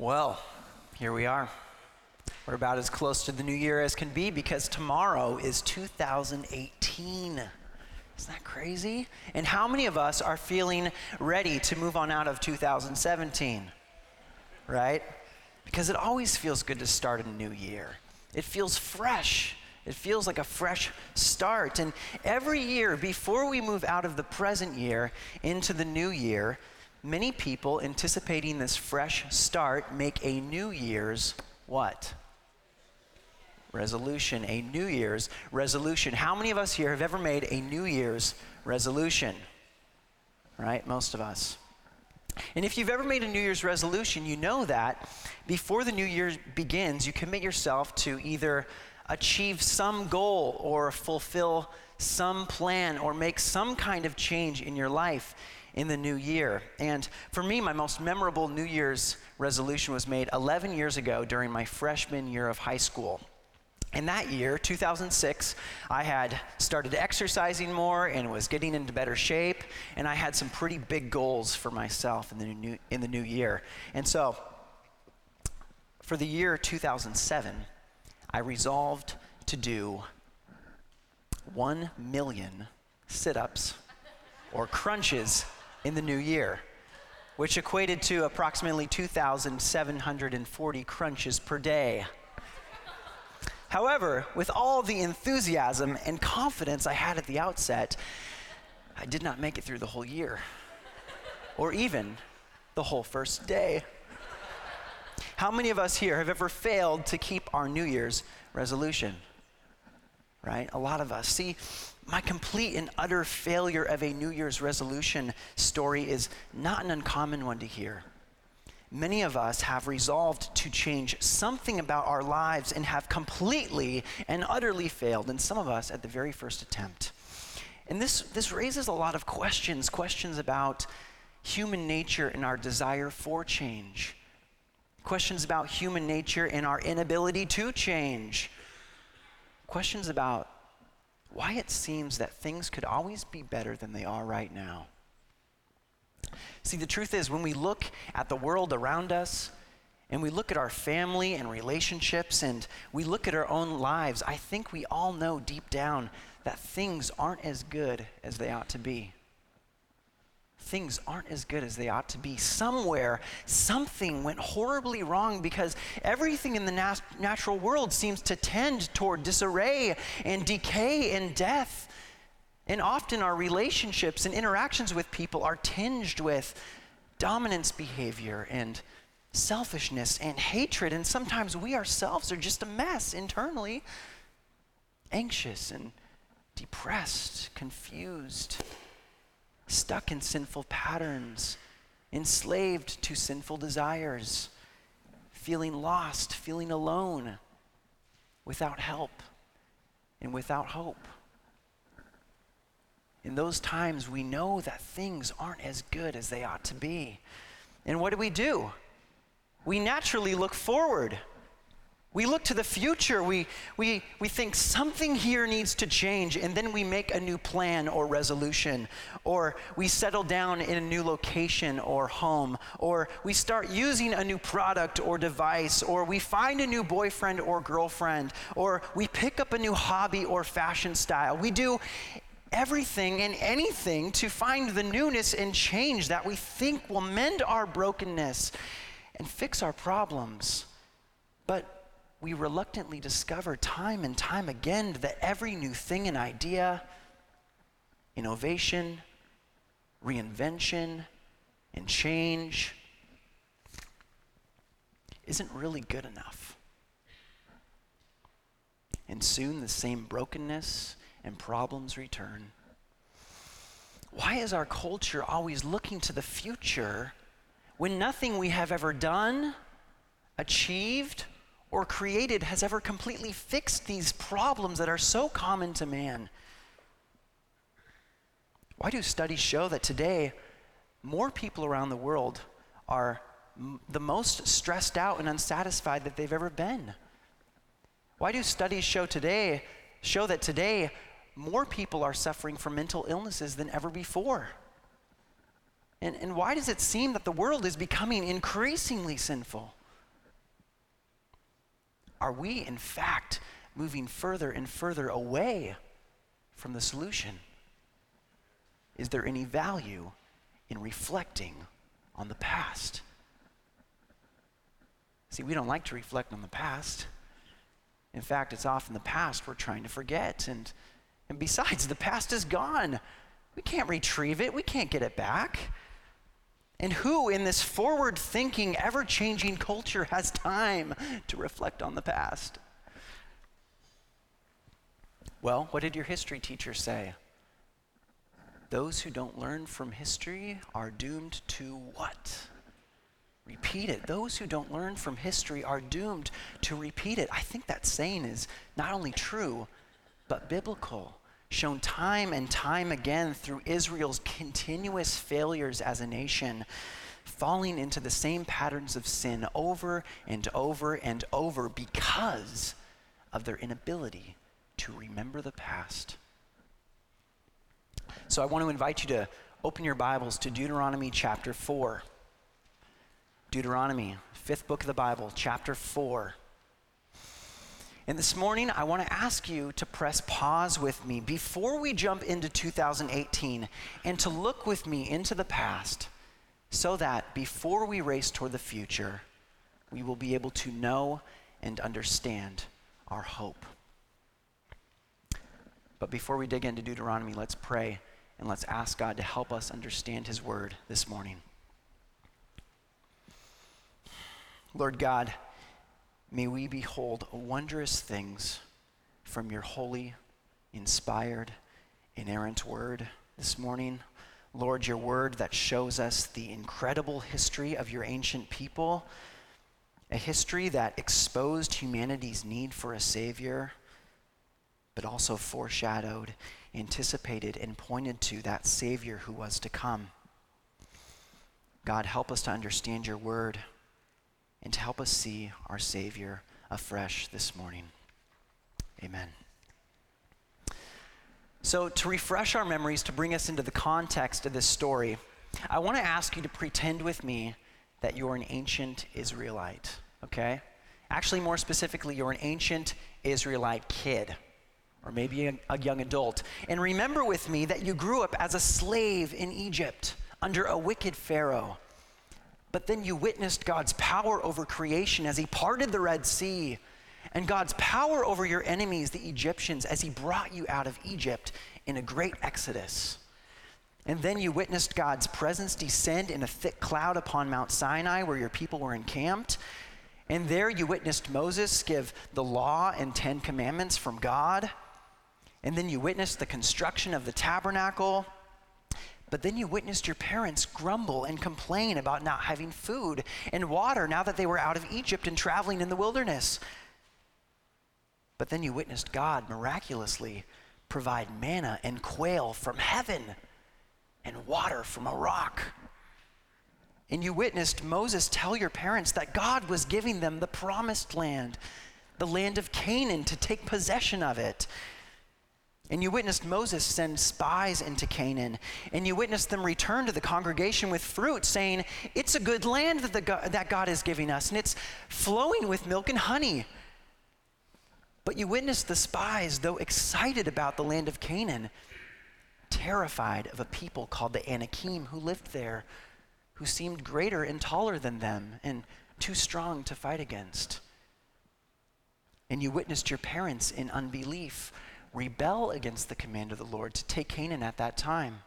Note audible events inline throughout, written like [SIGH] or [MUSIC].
Well, here we are. We're about as close to the new year as can be because tomorrow is 2018. Isn't that crazy? And how many of us are feeling ready to move on out of 2017? Right? Because it always feels good to start a new year. It feels fresh. It feels like a fresh start. And every year, before we move out of the present year into the new year, many people anticipating this fresh start make a New Year's what? Resolution, a New Year's resolution. How many of us here have ever made a New Year's resolution? Right? Most of us. And if you've ever made a New Year's resolution, you know that before the New Year begins, you commit yourself to either achieve some goal or fulfill some plan or make some kind of change in your life in the new year. And for me, my most memorable New Year's resolution was made 11 years ago during my freshman year of high school. In that year, 2006, I had started exercising more and was getting into better shape, and I had some pretty big goals for myself in the new, in the new year. And so, for the year 2007, I resolved to do 1 million sit ups or crunches in the new year, which equated to approximately 2,740 crunches per day. However, with all the enthusiasm and confidence I had at the outset, I did not make it through the whole year, or even the whole first day. How many of us here have ever failed to keep our New Year's resolution? Right? A lot of us. See, my complete and utter failure of a New Year's resolution story is not an uncommon one to hear. Many of us have resolved to change something about our lives and have completely and utterly failed, and some of us at the very first attempt. And this, this raises a lot of questions questions about human nature and our desire for change, questions about human nature and our inability to change, questions about why it seems that things could always be better than they are right now. See, the truth is, when we look at the world around us, and we look at our family and relationships, and we look at our own lives, I think we all know deep down that things aren't as good as they ought to be things aren't as good as they ought to be. Somewhere, something went horribly wrong because everything in the nat- natural world seems to tend toward disarray and decay and death. And often our relationships and interactions with people are tinged with dominance behavior and selfishness and hatred. And sometimes we ourselves are just a mess internally, anxious and depressed, confused stuck in sinful patterns, enslaved to sinful desires, feeling lost, feeling alone, without help, and without hope. In those times, we know that things aren't as good as they ought to be. And what do we do? We naturally look forward we look to the future. We, we, we think something here needs to change, and then we make a new plan or resolution, or we settle down in a new location or home, or we start using a new product or device, or we find a new boyfriend or girlfriend, or we pick up a new hobby or fashion style. We do everything and anything to find the newness and change that we think will mend our brokenness and fix our problems. But we reluctantly discover time and time again that every new thing and idea, innovation, reinvention, and change isn't really good enough. And soon the same brokenness and problems return. Why is our culture always looking to the future when nothing we have ever done, achieved, or created has ever completely fixed these problems that are so common to man. Why do studies show that today more people around the world are m- the most stressed out and unsatisfied that they've ever been? Why do studies show today show that today more people are suffering from mental illnesses than ever before? And, and why does it seem that the world is becoming increasingly sinful? Are we, in fact, moving further and further away from the solution? Is there any value in reflecting on the past? See, we don't like to reflect on the past. In fact, it's often the past we're trying to forget. And, and besides, the past is gone. We can't retrieve it, we can't get it back. And who in this forward thinking, ever changing culture has time to reflect on the past? Well, what did your history teacher say? Those who don't learn from history are doomed to what? Repeat it. Those who don't learn from history are doomed to repeat it. I think that saying is not only true, but biblical shown time and time again through Israel's continuous failures as a nation, falling into the same patterns of sin over and over and over because of their inability to remember the past. So I want to invite you to open your Bibles to Deuteronomy chapter 4. Deuteronomy, fifth book of the Bible, chapter 4. And this morning, I want to ask you to press pause with me before we jump into 2018 and to look with me into the past so that before we race toward the future, we will be able to know and understand our hope. But before we dig into Deuteronomy, let's pray and let's ask God to help us understand His word this morning. Lord God, May we behold wondrous things from your holy, inspired, inerrant word this morning. Lord, your word that shows us the incredible history of your ancient people, a history that exposed humanity's need for a Savior, but also foreshadowed, anticipated, and pointed to that Savior who was to come. God, help us to understand your word and to help us see our Savior afresh this morning. Amen. So, to refresh our memories, to bring us into the context of this story, I want to ask you to pretend with me that you're an ancient Israelite, okay? Actually, more specifically, you're an ancient Israelite kid, or maybe a, a young adult. And remember with me that you grew up as a slave in Egypt under a wicked Pharaoh. But then you witnessed God's power over creation as He parted the Red Sea, and God's power over your enemies, the Egyptians, as He brought you out of Egypt in a great exodus. And then you witnessed God's presence descend in a thick cloud upon Mount Sinai where your people were encamped. And there you witnessed Moses give the law and Ten Commandments from God. And then you witnessed the construction of the tabernacle but then you witnessed your parents grumble and complain about not having food and water now that they were out of Egypt and traveling in the wilderness. But then you witnessed God miraculously provide manna and quail from heaven and water from a rock. And you witnessed Moses tell your parents that God was giving them the promised land, the land of Canaan, to take possession of it. And you witnessed Moses send spies into Canaan. And you witnessed them return to the congregation with fruit, saying, It's a good land that, God, that God is giving us, and it's flowing with milk and honey. But you witnessed the spies, though excited about the land of Canaan, terrified of a people called the Anakim who lived there, who seemed greater and taller than them and too strong to fight against. And you witnessed your parents in unbelief rebel against the command of the Lord to take Canaan at that time.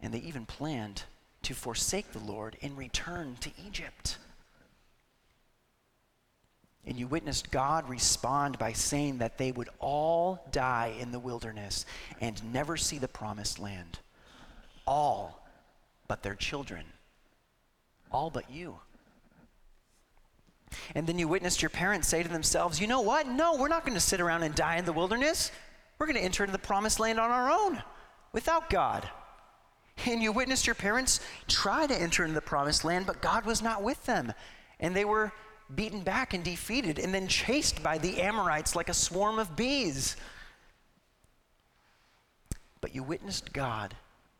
And they even planned to forsake the Lord and return to Egypt. And you witnessed God respond by saying that they would all die in the wilderness and never see the promised land. All but their children. All but you. And then you witnessed your parents say to themselves, you know what? No, we're not going to sit around and die in the wilderness. We're going to enter into the promised land on our own without God. And you witnessed your parents try to enter into the promised land, but God was not with them. And they were beaten back and defeated and then chased by the Amorites like a swarm of bees. But you witnessed God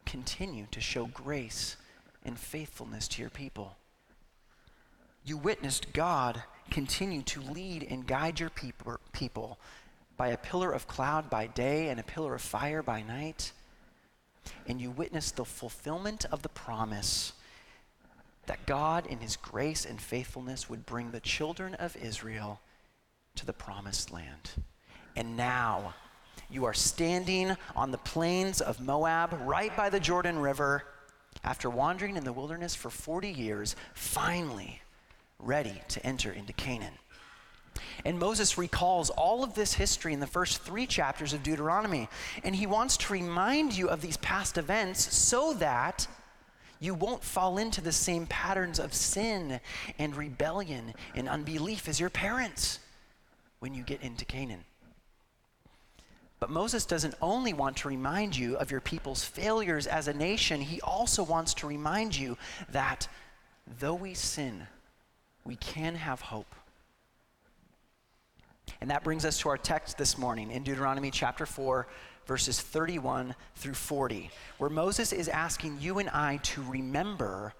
continue to show grace and faithfulness to your people You witnessed God continue to lead and guide your people by a pillar of cloud by day and a pillar of fire by night. And you witnessed the fulfillment of the promise that God, in his grace and faithfulness, would bring the children of Israel to the promised land. And now you are standing on the plains of Moab, right by the Jordan River, after wandering in the wilderness for 40 years, finally ready to enter into Canaan. And Moses recalls all of this history in the first three chapters of Deuteronomy. And he wants to remind you of these past events so that you won't fall into the same patterns of sin and rebellion and unbelief as your parents when you get into Canaan. But Moses doesn't only want to remind you of your people's failures as a nation, he also wants to remind you that though we sin, we can have hope. And that brings us to our text this morning in Deuteronomy chapter 4, verses 31 through 40, where Moses is asking you and I to remember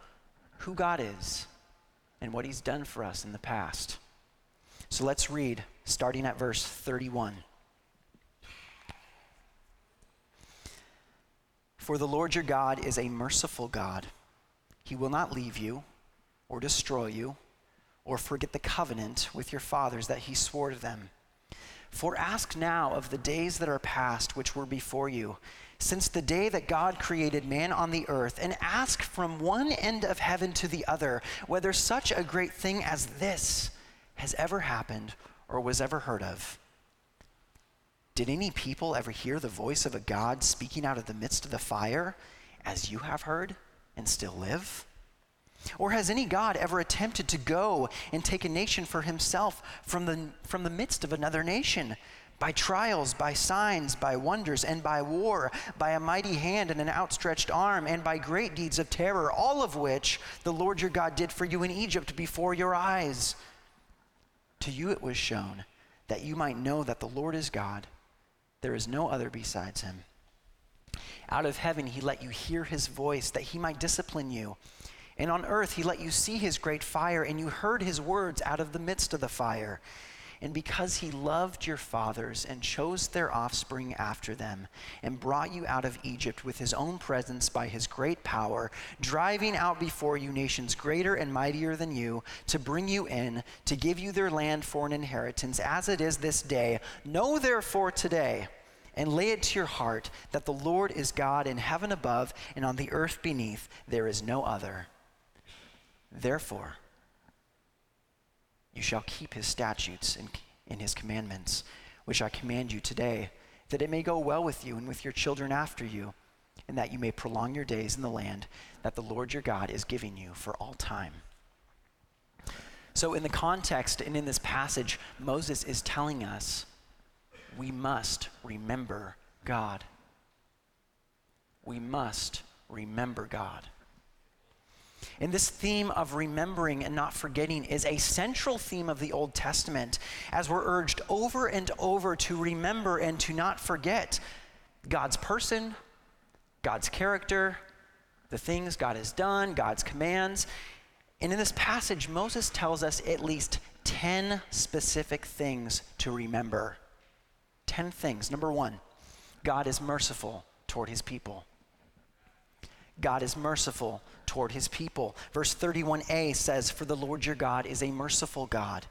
who God is and what he's done for us in the past. So let's read, starting at verse 31. For the Lord your God is a merciful God. He will not leave you or destroy you or forget the covenant with your fathers that he swore to them. For ask now of the days that are past, which were before you, since the day that God created man on the earth, and ask from one end of heaven to the other whether such a great thing as this has ever happened or was ever heard of. Did any people ever hear the voice of a God speaking out of the midst of the fire, as you have heard and still live? Or has any God ever attempted to go and take a nation for himself from the, from the midst of another nation? By trials, by signs, by wonders, and by war, by a mighty hand and an outstretched arm, and by great deeds of terror, all of which the Lord your God did for you in Egypt before your eyes. To you it was shown that you might know that the Lord is God. There is no other besides him. Out of heaven he let you hear his voice, that he might discipline you. And on earth he let you see his great fire, and you heard his words out of the midst of the fire. And because he loved your fathers and chose their offspring after them, and brought you out of Egypt with his own presence by his great power, driving out before you nations greater and mightier than you, to bring you in, to give you their land for an inheritance, as it is this day, know therefore today and lay it to your heart that the Lord is God in heaven above and on the earth beneath, there is no other. Therefore, you shall keep his statutes and, his commandments, which I command you today, that it may go well with you and with your children after you, and that you may prolong your days in the land that the Lord your God is giving you for all time. So, in the context and in this passage, Moses is telling us we must remember God. We must remember God. And this theme of remembering and not forgetting is a central theme of the Old Testament as we're urged over and over to remember and to not forget God's person, God's character, the things God has done, God's commands. And in this passage, Moses tells us at least 10 specific things to remember. 10 things. Number one, God is merciful toward his people. God is merciful toward his people. Verse 31a says, For the Lord your God is a merciful God.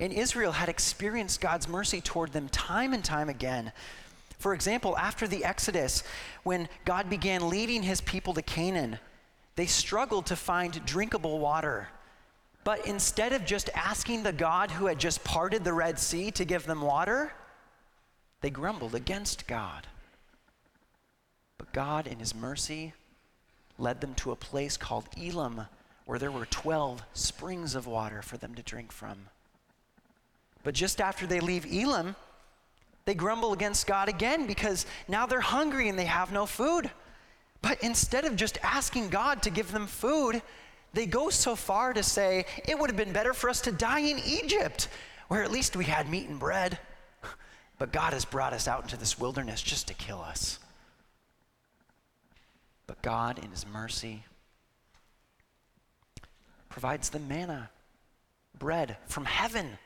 And Israel had experienced God's mercy toward them time and time again. For example, after the Exodus, when God began leading his people to Canaan, they struggled to find drinkable water. But instead of just asking the God who had just parted the Red Sea to give them water, they grumbled against God. But God, in his mercy, led them to a place called Elim, where there were 12 springs of water for them to drink from. But just after they leave Elim, they grumble against God again because now they're hungry and they have no food. But instead of just asking God to give them food, they go so far to say, it would have been better for us to die in Egypt, where at least we had meat and bread. [LAUGHS] But God has brought us out into this wilderness just to kill us. But God, in His mercy, provides the manna bread from heaven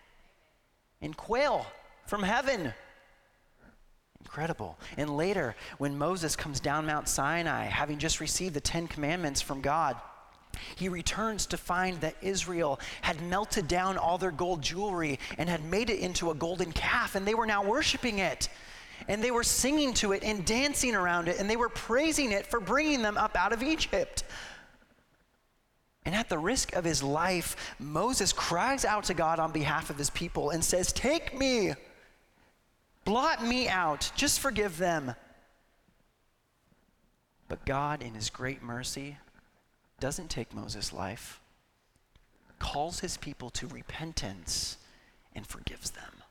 and quail from heaven. Incredible. And later, when Moses comes down Mount Sinai, having just received the Ten Commandments from God, he returns to find that Israel had melted down all their gold jewelry and had made it into a golden calf, and they were now worshiping it. And they were singing to it and dancing around it, and they were praising it for bringing them up out of Egypt. And at the risk of his life, Moses cries out to God on behalf of his people and says, Take me, blot me out, just forgive them. But God, in his great mercy, doesn't take Moses' life, calls his people to repentance, and forgives them.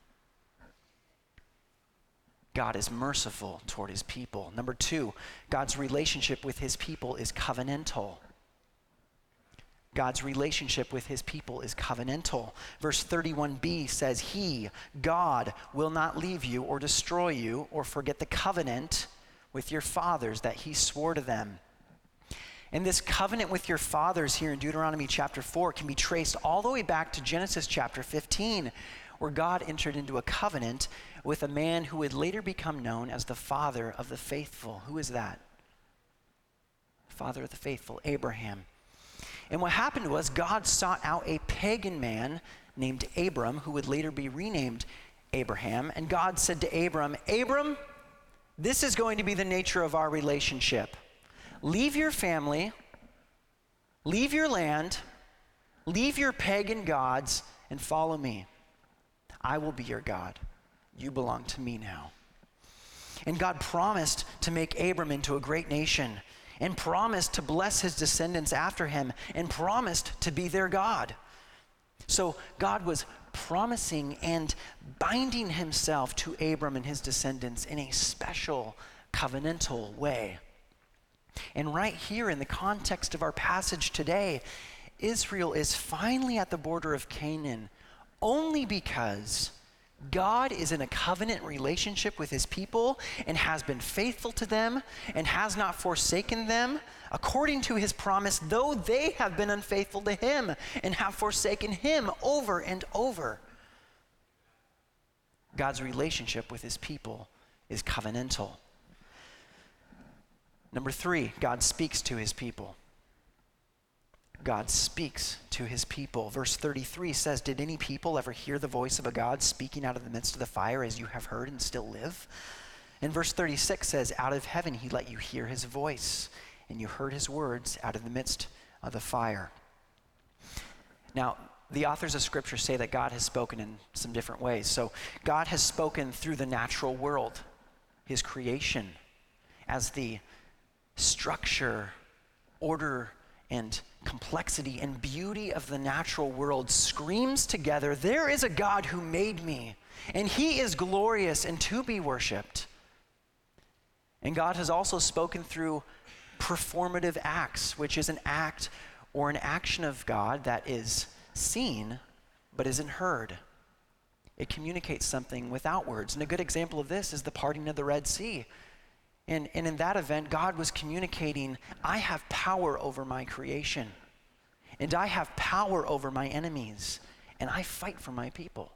God is merciful toward his people. Number two, God's relationship with his people is covenantal. God's relationship with his people is covenantal. Verse 31b says, He, God, will not leave you or destroy you or forget the covenant with your fathers that he swore to them. And this covenant with your fathers here in Deuteronomy chapter 4 can be traced all the way back to Genesis chapter 15, where God entered into a covenant with a man who would later become known as the father of the faithful. Who is that? Father of the faithful, Abraham. And what happened was God sought out a pagan man named Abram, who would later be renamed Abraham. And God said to Abram, Abram, this is going to be the nature of our relationship. Leave your family, leave your land, leave your pagan gods, and follow me. I will be your God. You belong to me now. And God promised to make Abram into a great nation, and promised to bless his descendants after him, and promised to be their God. So God was promising and binding himself to Abram and his descendants in a special covenantal way. And right here in the context of our passage today, Israel is finally at the border of Canaan only because God is in a covenant relationship with his people and has been faithful to them and has not forsaken them according to his promise, though they have been unfaithful to him and have forsaken him over and over. God's relationship with his people is covenantal. Number three, God speaks to his people. God speaks to his people. Verse 33 says, Did any people ever hear the voice of a God speaking out of the midst of the fire as you have heard and still live? And verse 36 says, Out of heaven he let you hear his voice, and you heard his words out of the midst of the fire. Now, the authors of Scripture say that God has spoken in some different ways. So, God has spoken through the natural world, his creation, as the structure, order, and complexity and beauty of the natural world screams together there is a God who made me, and he is glorious and to be worshiped. And God has also spoken through performative acts, which is an act or an action of God that is seen but isn't heard. It communicates something without words. And a good example of this is the parting of the Red Sea. And, and in that event, God was communicating, I have power over my creation, and I have power over my enemies, and I fight for my people.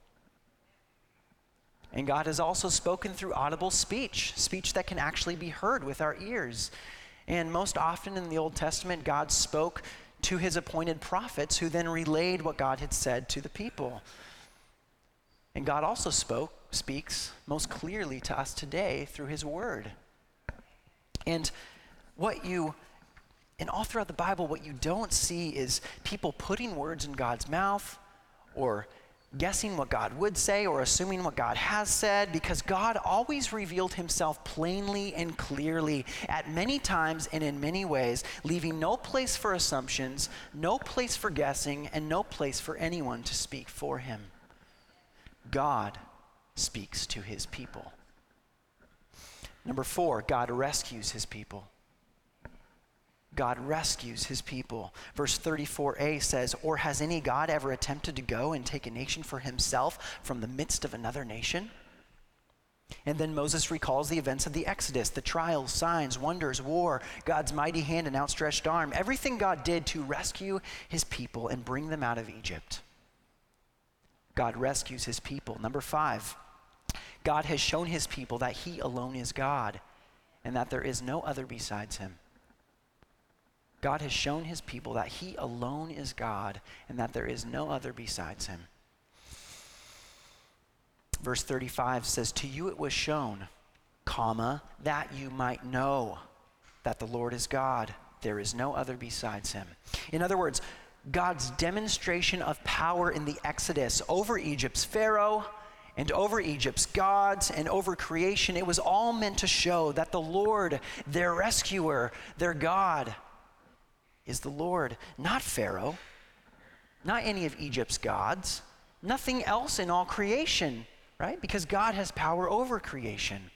And God has also spoken through audible speech, speech that can actually be heard with our ears. And most often in the Old Testament, God spoke to his appointed prophets who then relayed what God had said to the people. And God also spoke, speaks most clearly to us today through his word. And what you, and all throughout the Bible, what you don't see is people putting words in God's mouth or guessing what God would say or assuming what God has said because God always revealed himself plainly and clearly at many times and in many ways, leaving no place for assumptions, no place for guessing, and no place for anyone to speak for him. God speaks to his people. Number four, God rescues his people. God rescues his people. Verse 34a says, Or has any God ever attempted to go and take a nation for himself from the midst of another nation? And then Moses recalls the events of the Exodus, the trials, signs, wonders, war, God's mighty hand and outstretched arm, everything God did to rescue his people and bring them out of Egypt. God rescues his people. Number five, God has shown his people that he alone is God and that there is no other besides him. God has shown his people that he alone is God and that there is no other besides him. Verse 35 says, To you it was shown, comma, that you might know that the Lord is God. There is no other besides him. In other words, God's demonstration of power in the Exodus over Egypt's Pharaoh and over Egypt's gods and over creation, it was all meant to show that the Lord, their rescuer, their God, is the Lord, not Pharaoh, not any of Egypt's gods, nothing else in all creation, right? Because God has power over creation.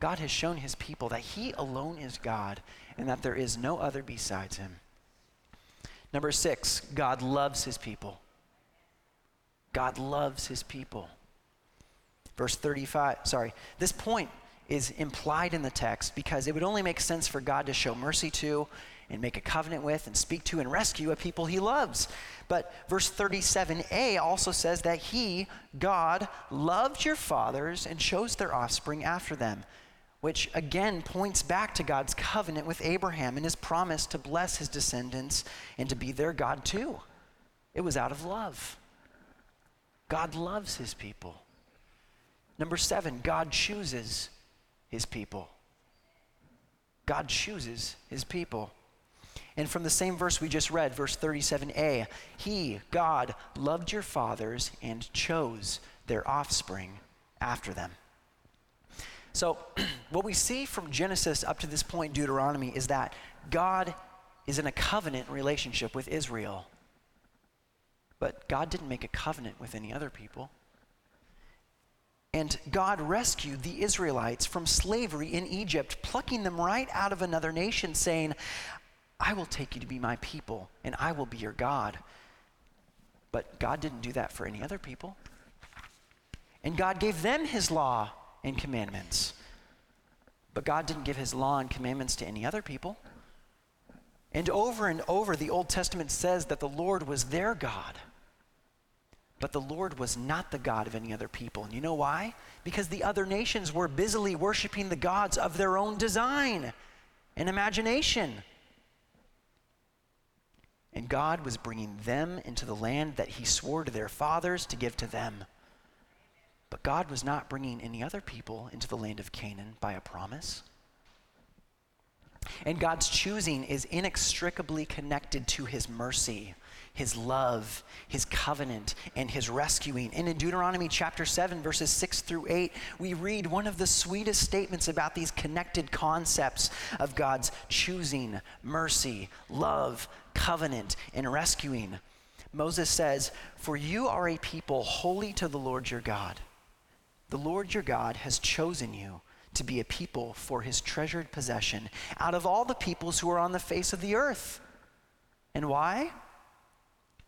God has shown his people that he alone is God and that there is no other besides him. Number six, God loves his people. God loves his people. Verse 35, sorry, this point is implied in the text because it would only make sense for God to show mercy to and make a covenant with and speak to and rescue a people he loves. But verse 37a also says that he, God, loved your fathers and chose their offspring after them, which again points back to God's covenant with Abraham and his promise to bless his descendants and to be their God too. It was out of love. God loves his people. Number seven, God chooses his people. God chooses his people. And from the same verse we just read, verse 37a, He, God, loved your fathers and chose their offspring after them. So, [CLEARS THROAT] what we see from Genesis up to this point, Deuteronomy, is that God is in a covenant relationship with Israel. But God didn't make a covenant with any other people. And God rescued the Israelites from slavery in Egypt, plucking them right out of another nation, saying, I will take you to be my people, and I will be your God. But God didn't do that for any other people. And God gave them his law and commandments. But God didn't give his law and commandments to any other people. And over and over, the Old Testament says that the Lord was their God. But the Lord was not the God of any other people. And you know why? Because the other nations were busily worshiping the gods of their own design and imagination. And God was bringing them into the land that He swore to their fathers to give to them. But God was not bringing any other people into the land of Canaan by a promise. And God's choosing is inextricably connected to His mercy his love, his covenant, and his rescuing. And in Deuteronomy chapter 7, verses 6 through 8, we read one of the sweetest statements about these connected concepts of God's choosing, mercy, love, covenant, and rescuing. Moses says, For you are a people holy to the Lord your God. The Lord your God has chosen you to be a people for his treasured possession out of all the peoples who are on the face of the earth. And why?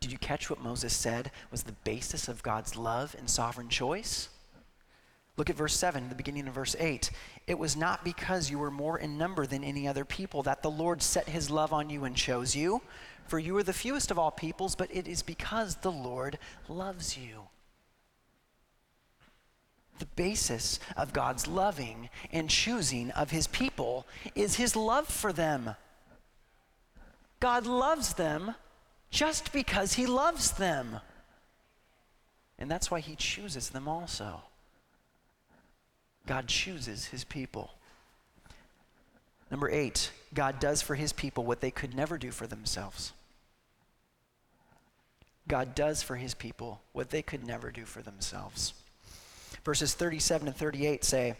Did you catch what Moses said was the basis of God's love and sovereign choice? Look at verse 7, the beginning of verse 8. It was not because you were more in number than any other people that the Lord set his love on you and chose you, for you are the fewest of all peoples, but it is because the Lord loves you. The basis of God's loving and choosing of his people is his love for them. God loves them just because he loves them. And that's why he chooses them also. God chooses his people. Number eight, God does for his people what they could never do for themselves. God does for his people what they could never do for themselves. Verses 37 and 38 say,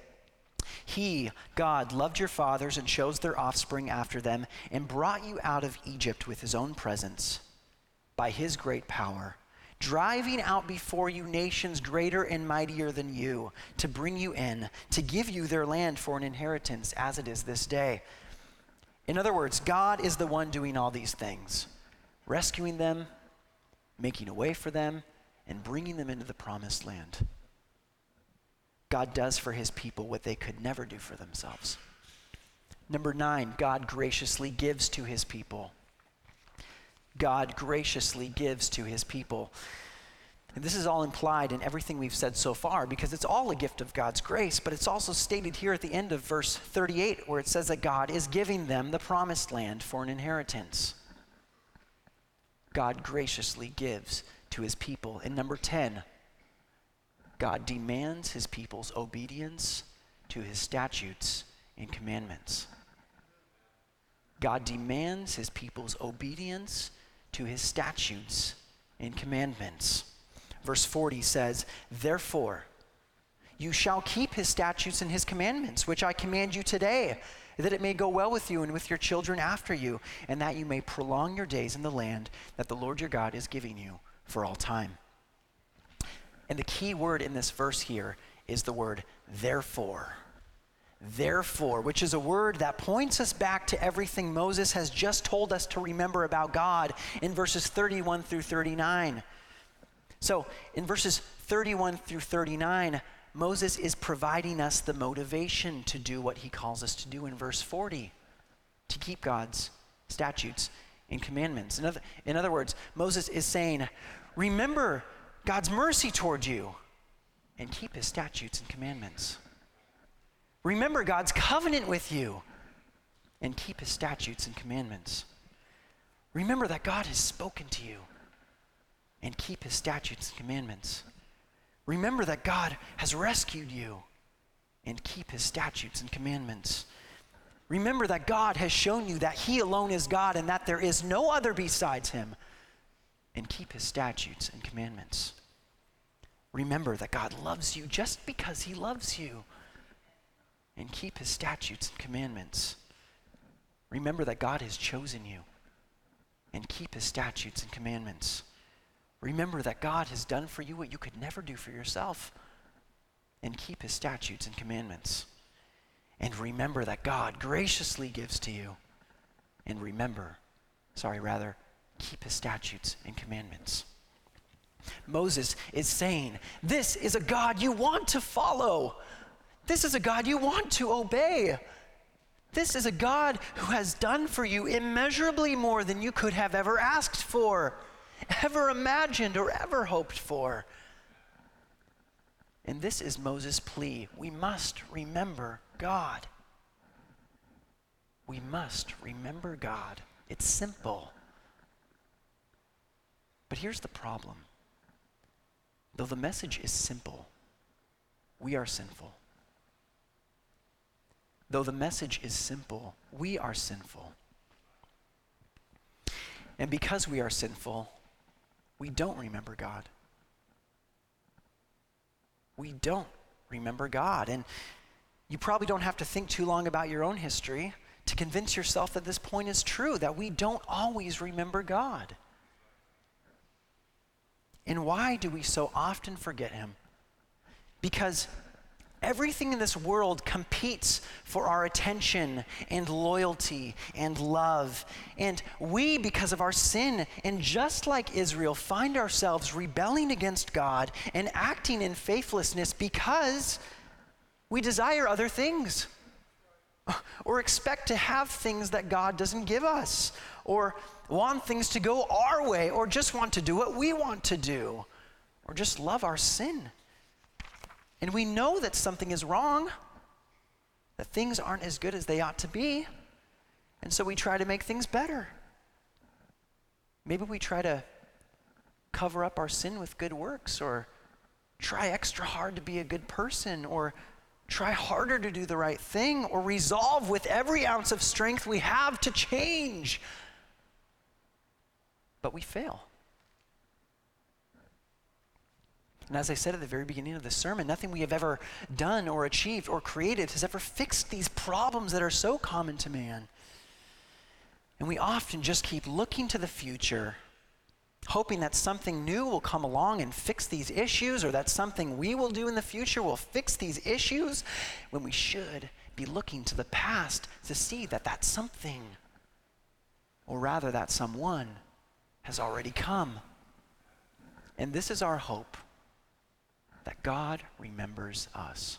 He, God, loved your fathers and chose their offspring after them and brought you out of Egypt with his own presence by his great power. driving out before you nations greater and mightier than you, to bring you in, to give you their land for an inheritance, as it is this day. In other words, God is the one doing all these things, rescuing them, making a way for them, and bringing them into the promised land. God does for his people what they could never do for themselves. Number nine, God graciously gives to his people. God graciously gives to his people. And this is all implied in everything we've said so far because it's all a gift of God's grace, but it's also stated here at the end of verse 38 where it says that God is giving them the promised land for an inheritance. God graciously gives to his people. And number 10, God demands his people's obedience to his statutes and commandments. God demands his people's obedience to his statutes and commandments. Verse 40 says, Therefore, you shall keep his statutes and his commandments, which I command you today, that it may go well with you and with your children after you, and that you may prolong your days in the land that the Lord your God is giving you for all time. And the key word in this verse here is the word therefore. Therefore, which is a word that points us back to everything Moses has just told us to remember about God in verses 31 through 39. So, in verses 31 through 39, Moses is providing us the motivation to do what he calls us to do in verse 40 to keep God's statutes and commandments. In other, in other words, Moses is saying, Remember God's mercy toward you and keep his statutes and commandments. Remember God's covenant with you and keep his statutes and commandments. Remember that God has spoken to you and keep his statutes and commandments. Remember that God has rescued you and keep his statutes and commandments. Remember that God has shown you that he alone is God and that there is no other besides him and keep his statutes and commandments. Remember that God loves you just because he loves you and keep his statutes and commandments. Remember that God has chosen you and keep his statutes and commandments. Remember that God has done for you what you could never do for yourself and keep his statutes and commandments. And remember that God graciously gives to you. And remember, sorry, rather, keep his statutes and commandments. Moses is saying, This is a God you want to follow. This is a God you want to obey. This is a God who has done for you immeasurably more than you could have ever asked for, ever imagined, or ever hoped for. And this is Moses' plea. We must remember God. We must remember God. It's simple. But here's the problem though the message is simple, we are sinful. Though the message is simple, we are sinful. And because we are sinful, we don't remember God. We don't remember God. And you probably don't have to think too long about your own history to convince yourself that this point is true, that we don't always remember God. And why do we so often forget Him? Because Everything in this world competes for our attention and loyalty and love. And we, because of our sin, and just like Israel, find ourselves rebelling against God and acting in faithlessness because we desire other things [LAUGHS] or expect to have things that God doesn't give us or want things to go our way or just want to do what we want to do or just love our sin. And we know that something is wrong, that things aren't as good as they ought to be. And so we try to make things better. Maybe we try to cover up our sin with good works or try extra hard to be a good person or try harder to do the right thing or resolve with every ounce of strength we have to change. But we fail. And as I said at the very beginning of the sermon, nothing we have ever done or achieved or created has ever fixed these problems that are so common to man. And we often just keep looking to the future hoping that something new will come along and fix these issues or that something we will do in the future will fix these issues when we should be looking to the past to see that that something, or rather that someone, has already come. And this is our hope that God remembers us.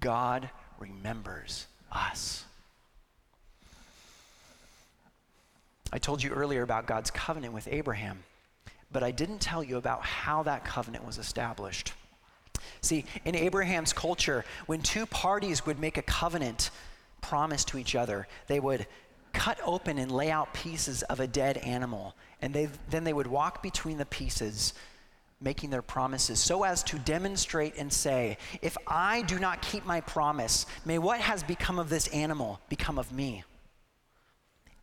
God remembers us. I told you earlier about God's covenant with Abraham, but I didn't tell you about how that covenant was established. See, in Abraham's culture, when two parties would make a covenant promise to each other, they would cut open and lay out pieces of a dead animal, and they, then they would walk between the pieces, making their promises, so as to demonstrate and say, If I do not keep my promise, may what has become of this animal become of me.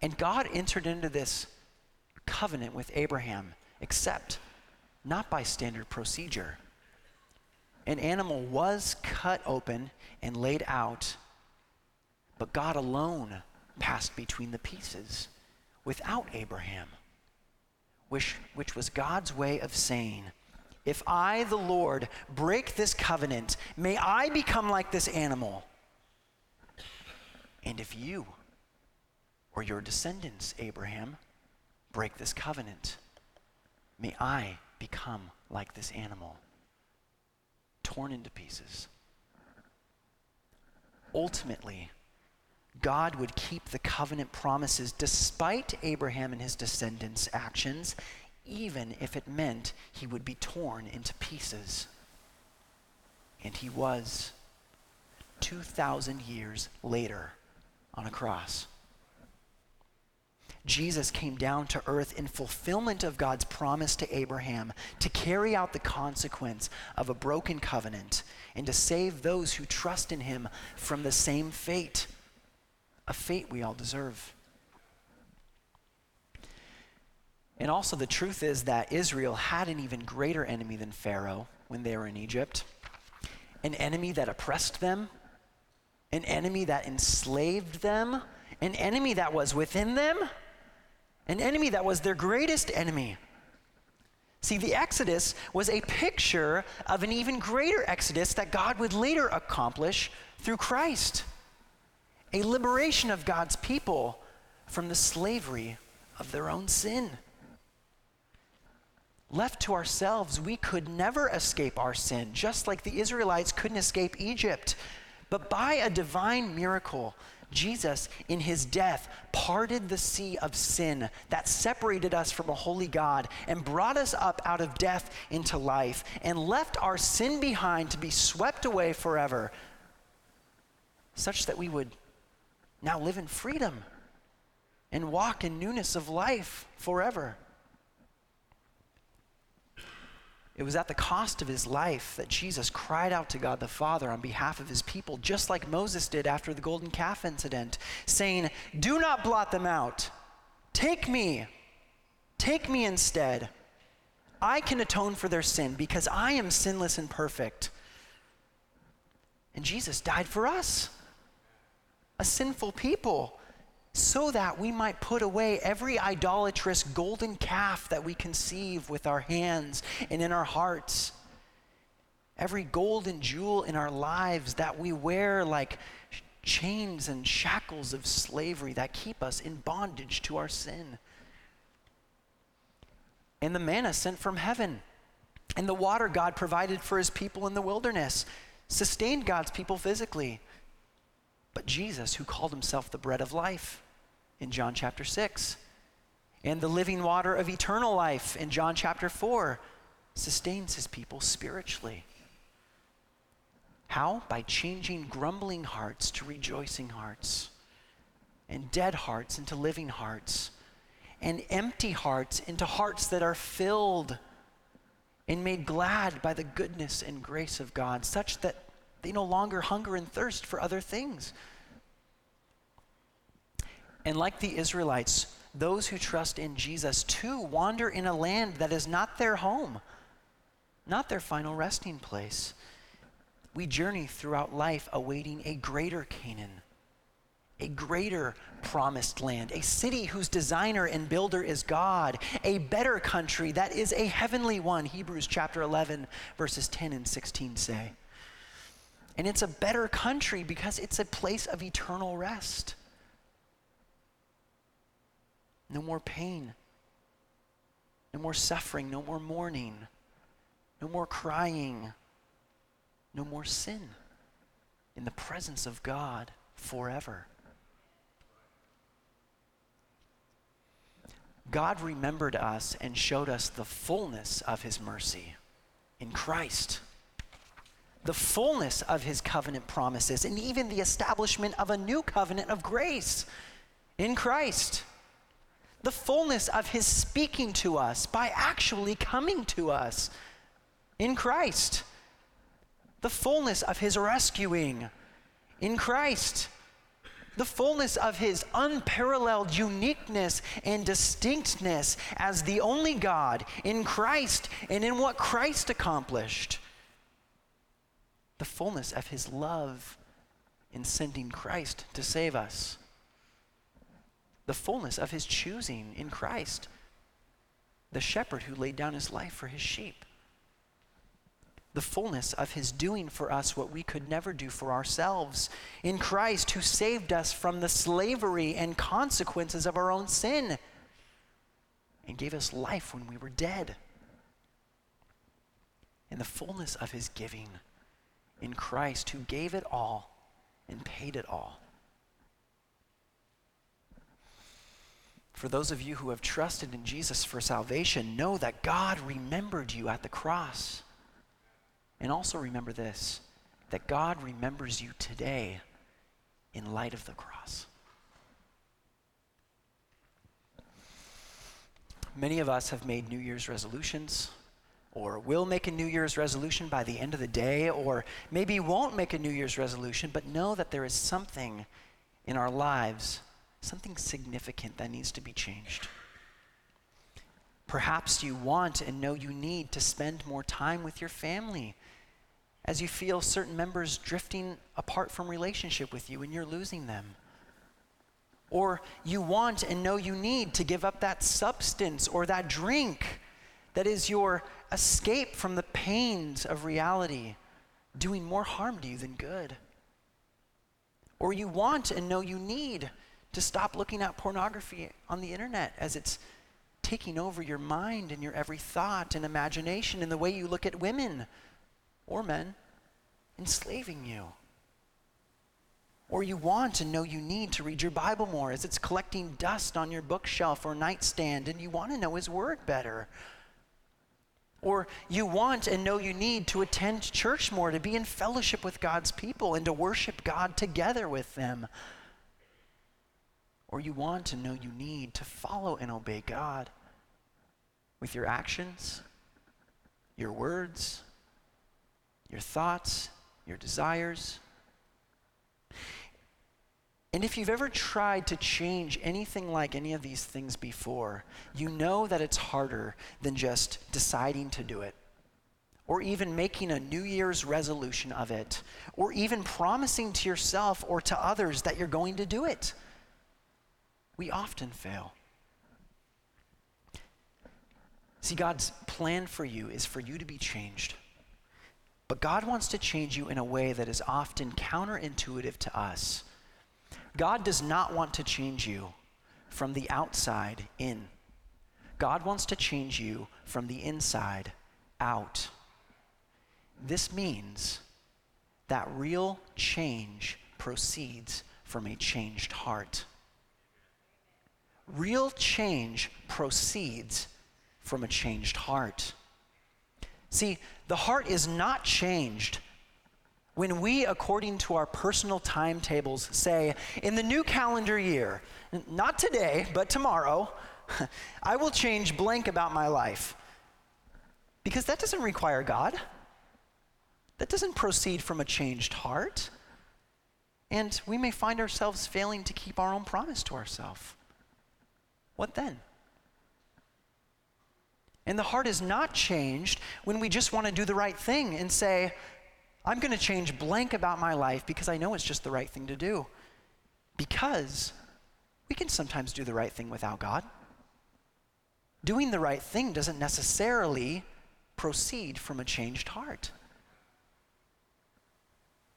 And God entered into this covenant with Abraham, except not by standard procedure. An animal was cut open and laid out, but God alone passed between the pieces without Abraham, which, which was God's way of saying, If I, the Lord, break this covenant, may I become like this animal. And if you, or your descendants, Abraham, break this covenant, may I become like this animal, torn into pieces. Ultimately, God would keep the covenant promises despite Abraham and his descendants' actions, even if it meant he would be torn into pieces. And he was 2,000 years later on a cross. Jesus came down to earth in fulfillment of God's promise to Abraham to carry out the consequence of a broken covenant and to save those who trust in him from the same fate, a fate we all deserve. And also, the truth is that Israel had an even greater enemy than Pharaoh when they were in Egypt. An enemy that oppressed them, an enemy that enslaved them, an enemy that was within them. An enemy that was their greatest enemy. See, the Exodus was a picture of an even greater Exodus that God would later accomplish through Christ. A liberation of God's people from the slavery of their own sin. Left to ourselves, we could never escape our sin, just like the Israelites couldn't escape Egypt. But by a divine miracle, Jesus, in his death, parted the sea of sin that separated us from a holy God and brought us up out of death into life and left our sin behind to be swept away forever, such that we would now live in freedom and walk in newness of life forever. It was at the cost of his life that Jesus cried out to God the Father on behalf of his people, just like Moses did after the golden calf incident, saying, Do not blot them out. Take me. Take me instead. I can atone for their sin because I am sinless and perfect. And Jesus died for us, a sinful people so that we might put away every idolatrous golden calf that we conceive with our hands and in our hearts, every golden jewel in our lives that we wear like chains and shackles of slavery that keep us in bondage to our sin. And the manna sent from heaven, and the water God provided for his people in the wilderness sustained God's people physically. But Jesus, who called himself the bread of life, in John chapter 6. And the living water of eternal life in John chapter 4 sustains his people spiritually. How? By changing grumbling hearts to rejoicing hearts, and dead hearts into living hearts, and empty hearts into hearts that are filled and made glad by the goodness and grace of God, such that they no longer hunger and thirst for other things and like the Israelites, those who trust in Jesus too wander in a land that is not their home, not their final resting place. We journey throughout life awaiting a greater Canaan, a greater promised land, a city whose designer and builder is God, a better country that is a heavenly one, Hebrews chapter 11, verses 10 and 16 say. And it's a better country because it's a place of eternal rest. No more pain, no more suffering, no more mourning, no more crying, no more sin in the presence of God forever. God remembered us and showed us the fullness of his mercy in Christ. The fullness of his covenant promises, and even the establishment of a new covenant of grace in Christ. The fullness of his speaking to us by actually coming to us in Christ. The fullness of his rescuing in Christ the fullness of his unparalleled uniqueness and distinctness as the only God in Christ and in what Christ accomplished. The fullness of his love in sending Christ to save us. The fullness of his choosing in Christ, the shepherd who laid down his life for his sheep the fullness of his doing for us what we could never do for ourselves in Christ, who saved us from the slavery and consequences of our own sin and gave us life when we were dead. In the fullness of his giving in Christ, who gave it all and paid it all. For those of you who have trusted in Jesus for salvation, know that God remembered you at the cross. And also remember this that God remembers you today in light of the cross. Many of us have made New Year's resolutions, or will make a New Year's resolution by the end of the day, or maybe won't make a New Year's resolution, but know that there is something in our lives, something significant that needs to be changed. Perhaps you want and know you need to spend more time with your family as you feel certain members drifting apart from relationship with you and you're losing them. Or you want and know you need to give up that substance or that drink that is your escape from the pains of reality, doing more harm to you than good. Or you want and know you need to stop looking at pornography on the internet as it's taking over your mind and your every thought and imagination and the way you look at women or men enslaving you. Or you want and know you need to read your Bible more as it's collecting dust on your bookshelf or nightstand and you want to know His Word better. Or you want and know you need to attend church more, to be in fellowship with God's people and to worship God together with them. Or you want to know you need to follow and obey God with your actions, your words, your thoughts, your desires. And if you've ever tried to change anything like any of these things before, you know that it's harder than just deciding to do it, or even making a New Year's resolution of it, or even promising to yourself or to others that you're going to do it. We often fail. See, God's plan for you is for you to be changed. But God wants to change you in a way that is often counterintuitive to us. God does not want to change you from the outside in. God wants to change you from the inside out. This means that real change proceeds from a changed heart. Real change proceeds from a changed heart. See, the heart is not changed when we, according to our personal timetables, say, in the new calendar year, not today, but tomorrow, [LAUGHS] I will change blank about my life. Because that doesn't require God. That doesn't proceed from a changed heart. And we may find ourselves failing to keep our own promise to ourselves. What then? And the heart is not changed when we just want to do the right thing and say, I'm going to change blank about my life because I know it's just the right thing to do. Because we can sometimes do the right thing without God. Doing the right thing doesn't necessarily proceed from a changed heart.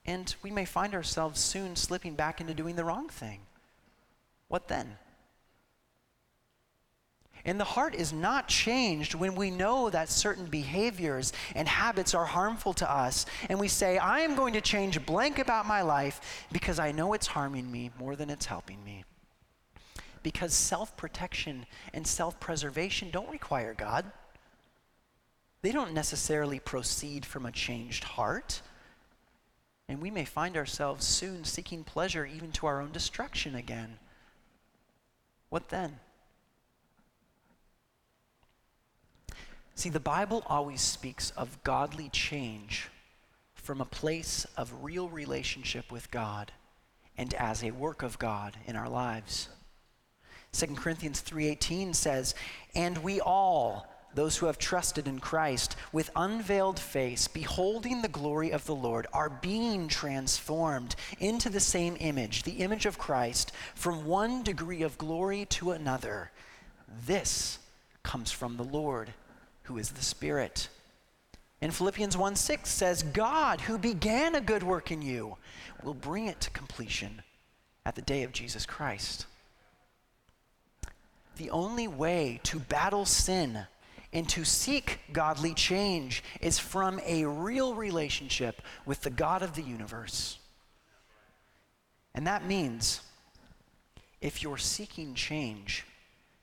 And we may find ourselves soon slipping back into doing the wrong thing. What then? And the heart is not changed when we know that certain behaviors and habits are harmful to us. And we say, I am going to change blank about my life because I know it's harming me more than it's helping me. Because self protection and self preservation don't require God, they don't necessarily proceed from a changed heart. And we may find ourselves soon seeking pleasure even to our own destruction again. What then? See, the Bible always speaks of godly change from a place of real relationship with God and as a work of God in our lives. 2 Corinthians 3:18 says, "And we all, those who have trusted in Christ, with unveiled face, beholding the glory of the Lord, are being transformed into the same image, the image of Christ, from one degree of glory to another. This comes from the Lord, who is the Spirit. And Philippians 1 6 says, God, who began a good work in you, will bring it to completion at the day of Jesus Christ. The only way to battle sin and to seek godly change is from a real relationship with the God of the universe. And that means if you're seeking change,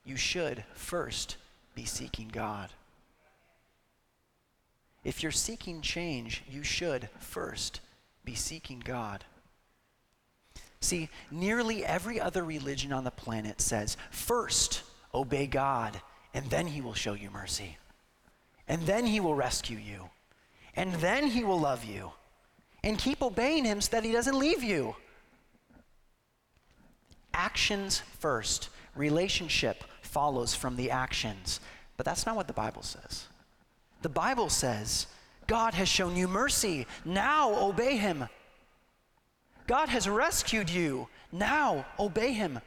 you should first be seeking God. If you're seeking change, you should first be seeking God. See, nearly every other religion on the planet says, first obey God, and then he will show you mercy. And then he will rescue you. And then he will love you. And keep obeying him so that he doesn't leave you. Actions first, relationship follows from the actions. But that's not what the Bible says. The Bible says, God has shown you mercy. Now obey him. God has rescued you. Now obey him.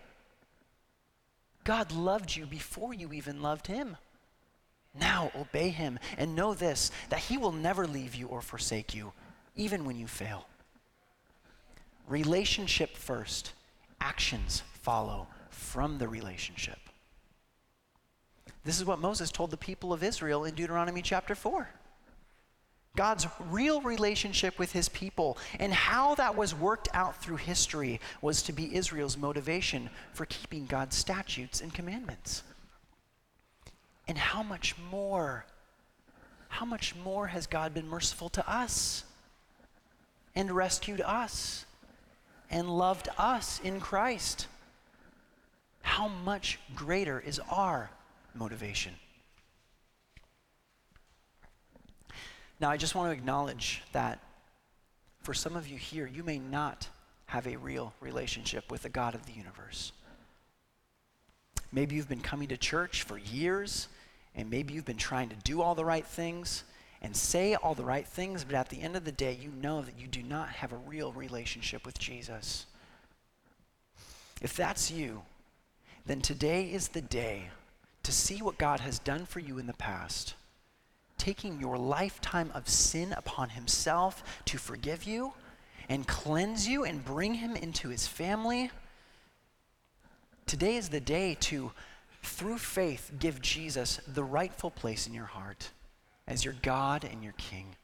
God loved you before you even loved him. Now obey him and know this that he will never leave you or forsake you, even when you fail. Relationship first, actions follow from the relationship. This is what Moses told the people of Israel in Deuteronomy chapter 4. God's real relationship with his people and how that was worked out through history was to be Israel's motivation for keeping God's statutes and commandments. And how much more, how much more has God been merciful to us and rescued us and loved us in Christ? How much greater is our motivation. Now, I just want to acknowledge that for some of you here, you may not have a real relationship with the God of the universe. Maybe you've been coming to church for years, and maybe you've been trying to do all the right things and say all the right things, but at the end of the day, you know that you do not have a real relationship with Jesus. If that's you, then today is the day to see what God has done for you in the past, taking your lifetime of sin upon Himself to forgive you and cleanse you and bring Him into His family. Today is the day to, through faith, give Jesus the rightful place in your heart as your God and your King.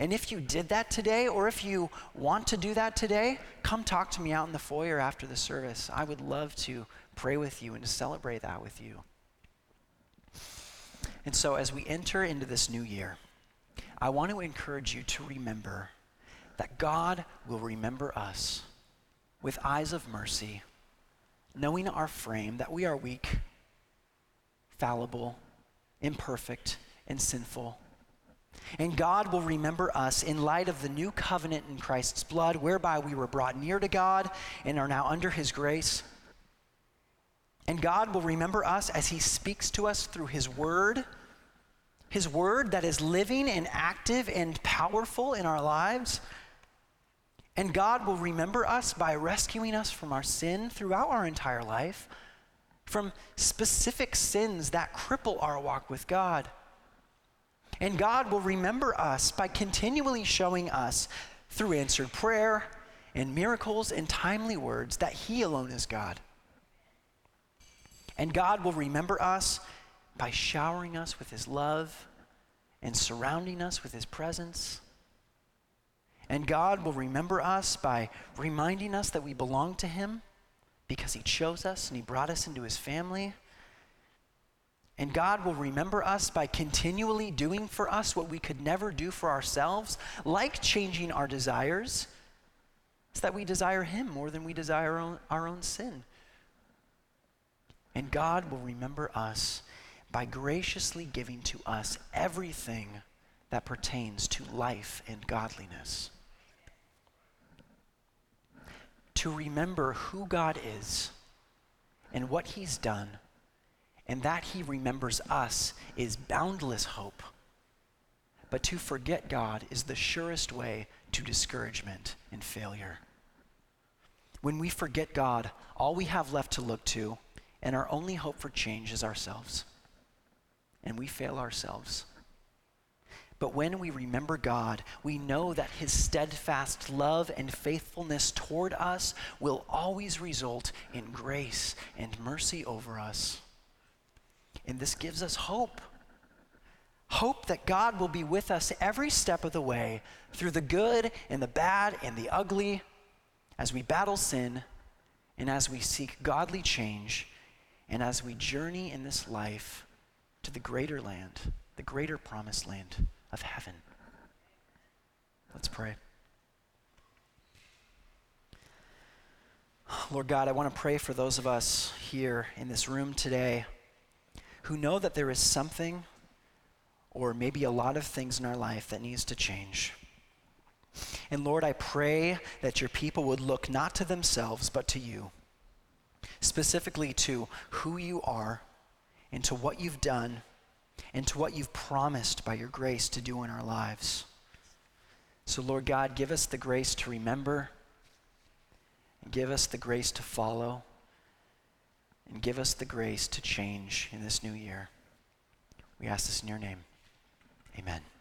And if you did that today, or if you want to do that today, come talk to me out in the foyer after the service. I would love to pray with you and to celebrate that with you. And so, as we enter into this new year, I want to encourage you to remember that God will remember us with eyes of mercy, knowing our frame, that we are weak, fallible, imperfect, and sinful. And God will remember us in light of the new covenant in Christ's blood, whereby we were brought near to God and are now under his grace. And God will remember us as He speaks to us through His Word, His Word that is living and active and powerful in our lives. And God will remember us by rescuing us from our sin throughout our entire life, from specific sins that cripple our walk with God. And God will remember us by continually showing us through answered prayer and miracles and timely words that He alone is God. And God will remember us by showering us with His love and surrounding us with His presence and God will remember us by reminding us that we belong to Him because He chose us and He brought us into His family. And God will remember us by continually doing for us what we could never do for ourselves, like changing our desires, so that we desire Him more than we desire our own, our own sin. And God will remember us by graciously giving to us everything that pertains to life and godliness to remember who God is and what He's done, and that He remembers us is boundless hope. But to forget God is the surest way to discouragement and failure. When we forget God, all we have left to look to and our only hope for change is ourselves. And we fail ourselves. But when we remember God, we know that his steadfast love and faithfulness toward us will always result in grace and mercy over us. And this gives us hope. Hope that God will be with us every step of the way through the good and the bad and the ugly as we battle sin and as we seek godly change and as we journey in this life to the greater land, the greater promised land of heaven. Let's pray. Lord God, I want to pray for those of us here in this room today who know that there is something or maybe a lot of things in our life that needs to change. And Lord, I pray that your people would look not to themselves, but to you, specifically to who you are and to what you've done and to what you've promised by your grace to do in our lives. So, Lord God, give us the grace to remember, and give us the grace to follow, and give us the grace to change in this new year. We ask this in your name. Amen.